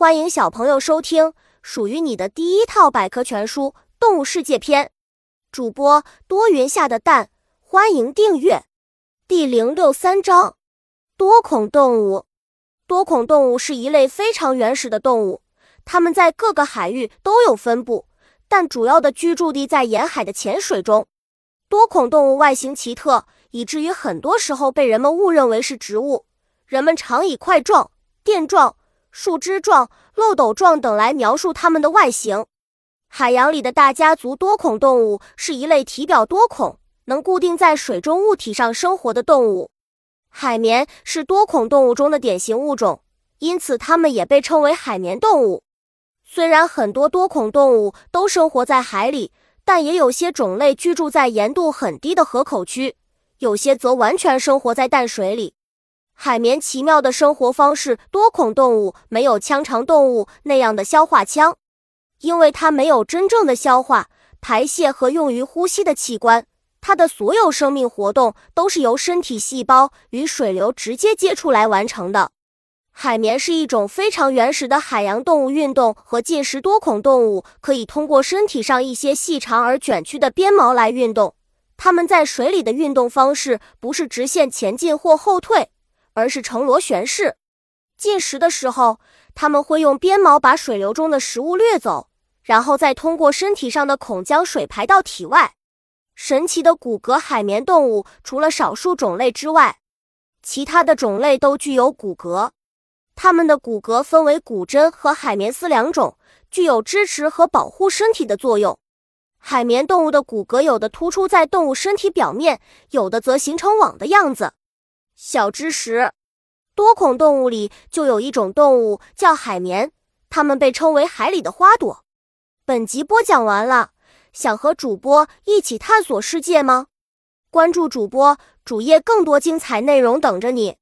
欢迎小朋友收听属于你的第一套百科全书《动物世界篇》。主播多云下的蛋，欢迎订阅。第零六三章：多孔动物。多孔动物是一类非常原始的动物，它们在各个海域都有分布，但主要的居住地在沿海的浅水中。多孔动物外形奇特，以至于很多时候被人们误认为是植物。人们常以块状、垫状。树枝状、漏斗状等来描述它们的外形。海洋里的大家族多孔动物是一类体表多孔、能固定在水中物体上生活的动物。海绵是多孔动物中的典型物种，因此它们也被称为海绵动物。虽然很多多孔动物都生活在海里，但也有些种类居住在盐度很低的河口区，有些则完全生活在淡水里。海绵奇妙的生活方式，多孔动物没有腔肠动物那样的消化腔，因为它没有真正的消化、排泄和用于呼吸的器官。它的所有生命活动都是由身体细胞与水流直接接触来完成的。海绵是一种非常原始的海洋动物，运动和进食。多孔动物可以通过身体上一些细长而卷曲的鞭毛来运动。它们在水里的运动方式不是直线前进或后退。而是呈螺旋式。进食的时候，它们会用鞭毛把水流中的食物掠走，然后再通过身体上的孔将水排到体外。神奇的骨骼海绵动物，除了少数种类之外，其他的种类都具有骨骼。它们的骨骼分为骨针和海绵丝两种，具有支持和保护身体的作用。海绵动物的骨骼有的突出在动物身体表面，有的则形成网的样子。小知识：多孔动物里就有一种动物叫海绵，它们被称为海里的花朵。本集播讲完了，想和主播一起探索世界吗？关注主播主页，更多精彩内容等着你。